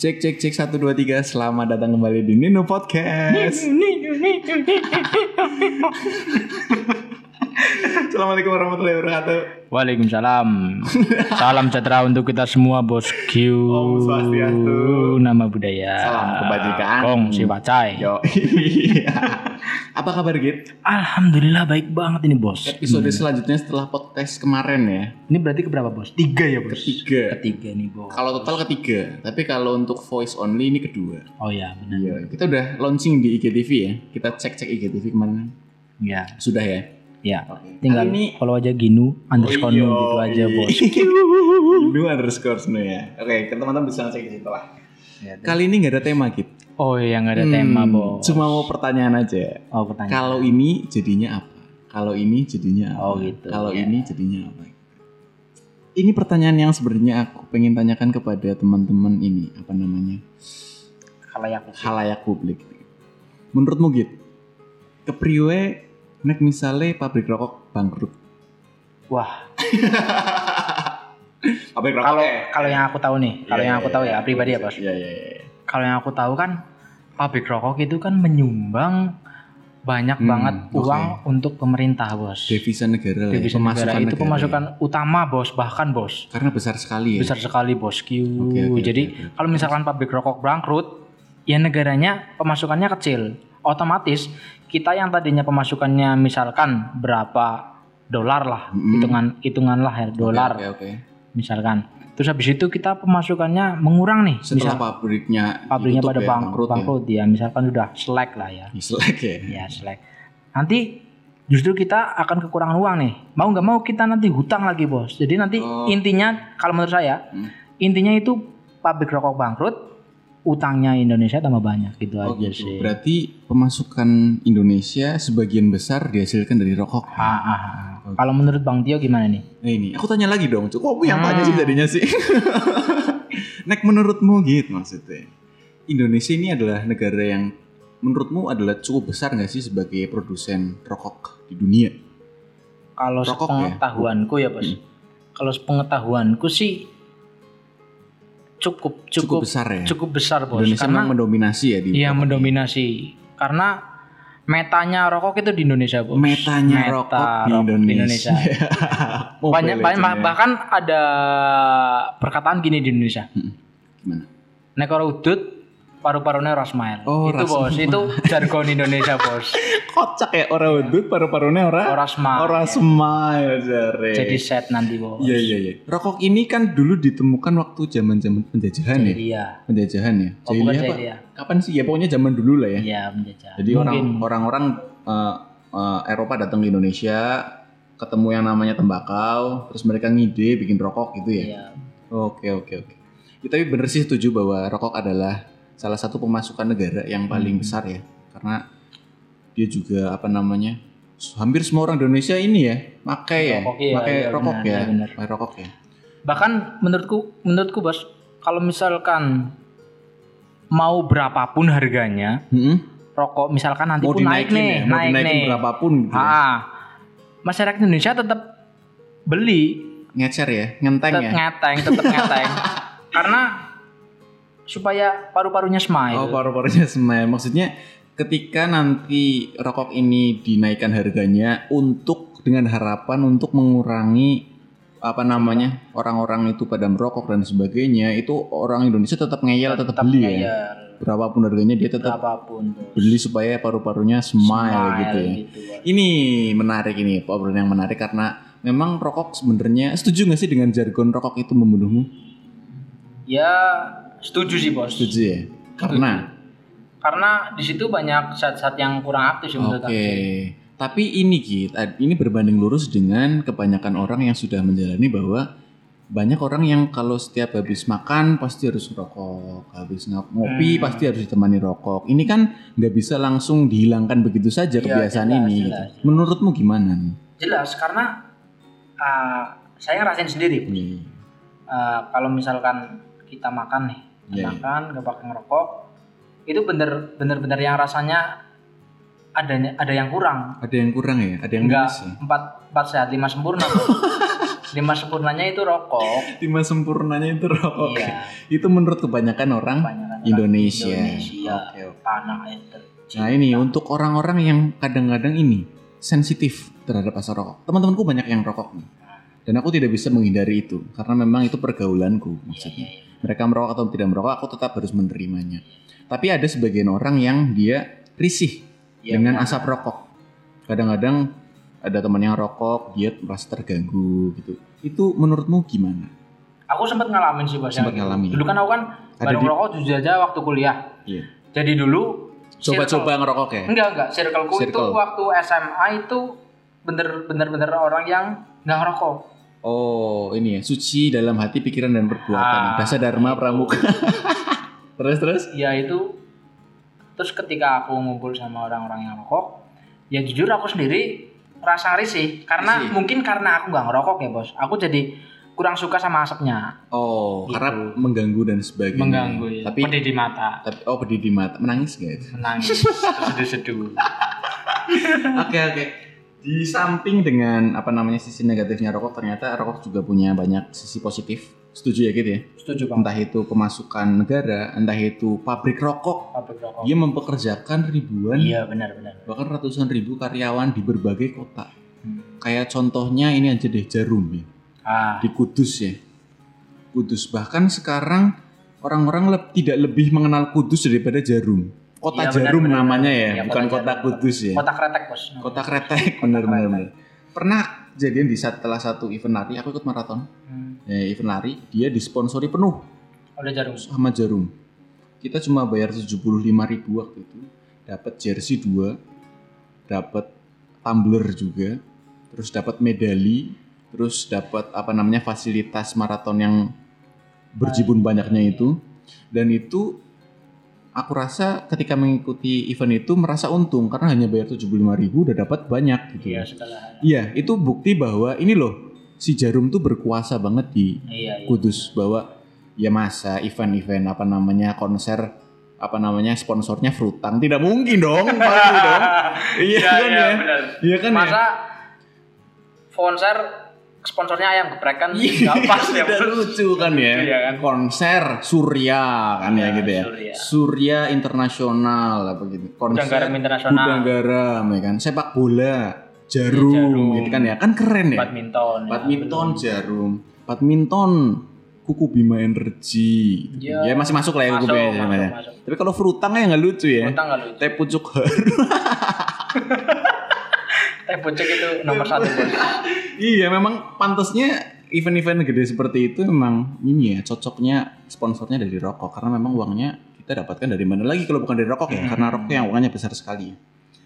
Cek cek cek satu dua tiga. Selamat datang kembali di Nino Podcast. Assalamualaikum warahmatullahi wabarakatuh. Waalaikumsalam. Salam sejahtera untuk kita semua bosku. Om Swastiastu. Nama budaya. Salam kebajikan. Kong si Pacai. Yo. Apa kabar Git? Alhamdulillah baik banget ini bos. Episode selanjutnya setelah podcast kemarin ya. Ini berarti keberapa bos? Tiga ya bos. Ketiga. Ketiga nih bos. Kalau total ketiga, tapi kalau untuk voice only ini kedua. Oh ya benar. Iya, kita udah launching di IGTV ya. Kita cek-cek IGTV kemarin. Ya. Sudah ya. Ya. Oke. Tinggal Kali ini follow aja Ginu underscore iya. nu gitu aja bos. Lu underscore Snu ya. Oke, kan teman-teman bisa ngecek di situ lah. Ya, Kali ini nggak ada tema Git. Oh yang ada tema Hmm, bos. Cuma mau pertanyaan aja. Oh pertanyaan. Kalau ini jadinya apa? Kalau ini jadinya apa? Oh, gitu, Kalau ya. ini jadinya apa? Ini pertanyaan yang sebenarnya aku pengen tanyakan kepada teman-teman ini apa namanya ya aku. halayak publik. Menurutmu Git, kepriwe nek misale pabrik rokok bangkrut? Wah. pabrik rokok Kalau eh. kalau yang aku tahu nih, kalau Iya, yang iya, aku tahu iya. ya pribadi ya bos. Iya iya iya. kalau yang aku tahu kan pabrik rokok itu kan menyumbang banyak Hmm, banget oke. uang untuk pemerintah bos. Devisa negara ya, Devisa negara itu negara pemasukan ya. utama bos bahkan bos Karena besar sekali ya. besar sekali bos Q. Oke, oke, Jadi oke, oke. kalau misalkan pabrik rokok bangkrut, ya negaranya pemasukannya kecil. Otomatis kita yang tadinya pemasukannya misalkan berapa dolar lah Mm-mm. hitungan hitungan lah ya dolar Oke oke. misalkan. Terus habis itu kita pemasukannya mengurang nih. Setelah Misal- pabriknya pabriknya pada ya, bang, bangkrut, bangkrut, ya. misalkan udah slack lah ya ya. Selek ya. ya slack nanti justru kita akan kekurangan uang nih mau nggak mau kita nanti hutang lagi bos jadi nanti Oh. intinya kalau menurut saya Hmm. intinya itu pabrik rokok bangkrut utangnya Indonesia tambah banyak gitu Oh aja gitu. sih Berarti pemasukan Indonesia sebagian besar dihasilkan dari rokok. Ah, ah, ah. kalau menurut Bang Tio gimana nih Nah ini, aku tanya lagi dong. Kok aku yang Hmm. tanya sih jadinya sih? Nek menurutmu gitu maksudnya. Indonesia ini adalah negara yang menurutmu adalah cukup besar nggak sih sebagai produsen rokok di dunia? kalau Rokok ya? sepengetahuanku ya bos Hmm. kalau sepengetahuanku sih cukup Cukup, cukup besar ya. cukup besar bos Indonesia karena mendominasi ya di Iya mendominasi karena metanya rokok itu di Indonesia bos. Metanya Meta rokok di rokok Indonesia. Mobile banyak, banyak ya. bahkan ada perkataan gini di Indonesia. Gimana? Nek ora udut paru-parunya ora smile. Oh, itu ora bos, itu jargon Indonesia bos. Kocak ya orang udut paru-parunya orang smile. orang smile jare. Jadi set nanti bos. Iya iya iya. Rokok ini kan dulu ditemukan waktu zaman-zaman penjajahan ya. Iya. Penjajahan ya. Oh, apa? jahiliyah. Kapan sih ya pokoknya zaman dulu lah ya. Iya menjajah. Jadi orang Mungkin. orang-orang eh, eh, Eropa datang ke Indonesia ketemu yang namanya tembakau, terus mereka ngide bikin rokok gitu ya. Iya. Oke oke oke. Ya, tapi bener sih setuju bahwa rokok adalah salah satu pemasukan negara yang paling Hmm. besar ya, karena dia juga apa namanya hampir semua orang Indonesia ini ya pakai ya, iya, pakai iya, rokok benar, ya, iya, pakai rokok ya. Bahkan menurutku menurutku bos, kalau misalkan mau berapapun harganya, Mm-mm. rokok misalkan nanti Mau pun naik nih, ya, mau naik nih. berapapun gitu. ya. Ah, masyarakat Indonesia tetap beli, Ngecer ya, ngenteng tetap ya. ngeteng, tetap ngeteng. Karena supaya paru-parunya smile. Oh paru-parunya smile. Maksudnya ketika nanti rokok ini dinaikkan harganya untuk dengan harapan untuk mengurangi apa namanya orang-orang itu pada merokok dan sebagainya itu orang Indonesia tetap ngeyel tetap, beli ya? ngeyel, berapapun harganya dia tetap berapapun beli supaya paru-parunya smile, gitu ya. gitu, ini menarik ini obrolan yang menarik karena memang rokok sebenarnya setuju nggak sih dengan jargon rokok itu membunuhmu? Ya setuju sih bos. setuju ya karena Karena di situ banyak zat-zat yang kurang aktif sih menurut Oke, aku. tapi ini Git, ad- ini berbanding lurus dengan kebanyakan orang yang sudah menjalani bahwa banyak orang yang kalau setiap habis makan pasti harus rokok, habis ng- ngopi Hmm. pasti harus ditemani rokok. Ini kan nggak bisa langsung dihilangkan begitu saja Iya, kebiasaan jelas, ini. jelas, gitu. jelas. Menurutmu gimana nih? Jelas karena ah, saya ngerasain sendiri. Iya. Eh, kalau misalkan kita makan nih, Iya, iya. makan gak pakai ngerokok, itu bener bener bener yang rasanya adanya ada yang kurang. Ada yang kurang ya? Ada yang Enggak ya? empat empat sehat lima sempurna. Lima sempurnanya itu rokok. lima sempurnanya itu rokok. Iya. Itu menurut kebanyakan orang Kebanyakan orang Indonesia. Indonesia. Oke, oke. Tanah. Nah ini untuk orang-orang yang kadang-kadang ini sensitif terhadap asap rokok. Teman-temanku banyak yang rokok nih. Dan aku tidak bisa menghindari itu karena memang itu pergaulanku maksudnya. iya, iya. Mereka merokok atau tidak merokok, aku tetap harus menerimanya. Tapi ada sebagian orang yang dia risih Iya, dengan benar. asap rokok. Kadang-kadang ada teman yang rokok, dia merasa terganggu gitu. Itu menurutmu gimana? Aku sempat ngalamin sih bos. Sempat ngalamin. Dulu kan aku kan Ada baru di- ngerokok jujur aja waktu kuliah. Iya. Jadi dulu Coba-coba ngerokok ya? Enggak enggak. Circleku itu Circle. waktu SMA itu bener bener bener orang yang nggak ngerokok. Oh, ini ya, suci dalam hati, pikiran dan perbuatan. Ah, Dasa Dharma itu. Pramuka. terus terus? Ya itu. Terus ketika aku ngumpul sama orang-orang yang rokok, ya jujur aku sendiri rasa risih karena Risih. mungkin karena aku nggak ngerokok ya bos. Aku jadi kurang suka sama asapnya, Oh, Gitu. karena mengganggu dan sebagainya. mengganggu ya. Tapi pedih di mata, tapi oh pedih di mata, menangis guys. menangis, seduh-seduh. Oke oke. Di samping dengan apa namanya sisi negatifnya rokok, ternyata rokok juga punya banyak sisi positif. Setuju ya gitu ya? Setuju bang. Entah itu pemasukan negara, entah itu pabrik rokok, Pabrik rokok. dia mempekerjakan ribuan Iya benar-benar. bahkan ratusan ribu karyawan di berbagai kota. Hmm. Kayak contohnya ini aja deh Jarum ya. Ah, di Kudus ya. Kudus bahkan sekarang orang-orang leb- tidak lebih mengenal Kudus daripada Jarum. Kota Iya, benar, Jarum benar, namanya benar. ya, Iya, bukan kota kota Jarum. Kudus ya. kota kretek bos. Kota Kretek bener bener. bener. Pernah kejadian di salah satu event lari, aku ikut maraton. Hmm. Ya, event lari, dia disponsori penuh Udah jarum. sama Jarum. Kita cuma bayar 75.000 ribu waktu itu. Dapat jersey 2, dapat tumbler juga, terus dapat medali, terus dapat apa namanya fasilitas maraton yang berjibun banyaknya itu. Dan itu aku rasa ketika mengikuti event itu merasa untung karena hanya bayar 75.000 ribu udah dapat banyak gitu. Iya segala. Iya, itu bukti bahwa ini loh si Jarum tuh berkuasa banget di Iya iya. Kudus bahwa ya masa event-event apa namanya konser apa namanya sponsornya Frutang tidak mungkin dong pasti dong iya kan ya benar. iya kan ya Masa konser sponsornya ayam geprek kan Iya, nggak pas ya lucu kan ya. Iya kan. Konser Surya kan ya, Ya, gitu ya. Surya. Surya internasional apa gitu. Konser Gudang Garam Internasional. Gudang Garam, ya kan. Sepak bola, jarum, Jarum. gitu kan ya. Kan keren ya. Badminton. ya, Badminton betul. jarum. Badminton Kuku Bima Energy. Ya. Ya, masih masuk lah ya Kuku Bima masuk. Tapi kalau Frutang ya nggak lucu ya. Utang nggak lucu. Teh pucuk harum. Teh pucuk itu nomor satu bos. iya, memang pantasnya event-event gede seperti itu memang ini ya cocoknya sponsornya dari rokok. Karena memang uangnya kita dapatkan dari mana lagi kalau bukan dari rokok ya? Karena rokok yang uangnya besar sekali.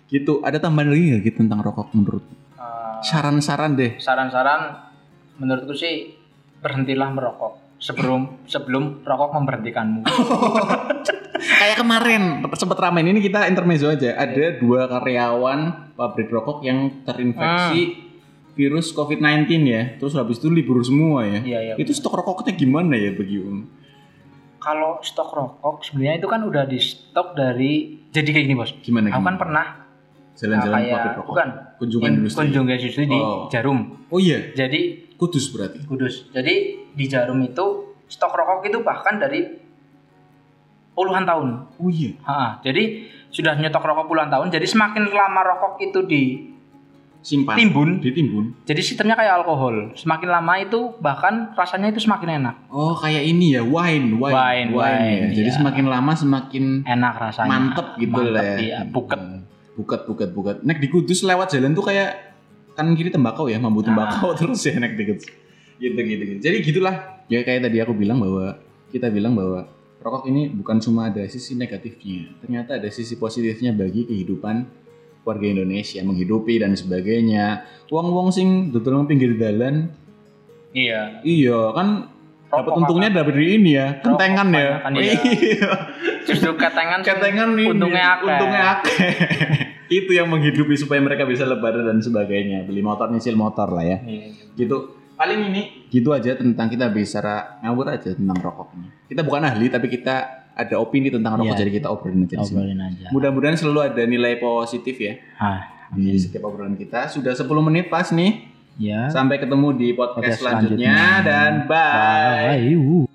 Gitu ada tambahan lagi nggak gitu tentang rokok menurut? Eh, saran-saran deh. saran-saran menurutku sih berhentilah merokok sebelum sebelum rokok memberhentikanmu. kayak kemarin sempat ramai ini kita intermezzo aja ada dua karyawan pabrik rokok yang terinfeksi virus COVID-19 ya terus habis itu libur semua ya Iya iya. itu stok rokoknya gimana ya bagi Om? Kalau stok rokok sebenarnya itu kan udah di stok dari jadi kayak gini bos. gimana Aku kan gimana? pernah jalan-jalan kayak- pabrik rokok bukan. kunjungan in- industri kunjungan industri di Oh. Jarum. oh iya Jadi kudus berarti Kudus. Jadi di Jarum itu stok rokok itu bahkan dari puluhan tahun. oh iya Ha, jadi sudah nyetok rokok puluhan tahun. Jadi semakin lama rokok itu simpan ditimbun, ditimbun jadi sistemnya kayak alkohol. Semakin lama itu bahkan rasanya itu semakin enak. oh kayak ini ya wine wine Wine, ya. wine, jadi iya. semakin lama semakin Enak rasanya. mantep gitu Mantep, lah ya Iya, buket. Hmm. buket buket buket nek di kudus lewat jalan tuh kayak kanan kiri tembakau ya mambu Ah. tembakau terus ya nek dikit gitu gitu gitu jadi gitulah ya kayak tadi aku bilang bahwa kita bilang bahwa rokok ini bukan cuma ada sisi negatifnya ternyata ada sisi positifnya bagi kehidupan warga Indonesia menghidupi dan sebagainya wong-wong sing dodol pinggir dalan Iya. iya kan dapat untungnya dari ini ya kentengan ya kebanyakan, iya. iya Justru ketengan ketengan ini untungnya akeh. untungnya akeh. itu yang menghidupi supaya mereka bisa lebaran dan sebagainya beli motor nyicil motor lah ya Iya. gitu paling ini gitu aja tentang kita bicara ngawur aja tentang rokok ini kita bukan ahli tapi kita ada opini tentang rokok Iya. jadi kita obrolin aja Obrolin aja. mudah-mudahan selalu ada nilai positif ya Ah, di setiap obrolan kita sudah 10 menit pas nih Ya. Sampai ketemu di podcast, Podcast selanjutnya, selanjutnya. dan bye. Bye.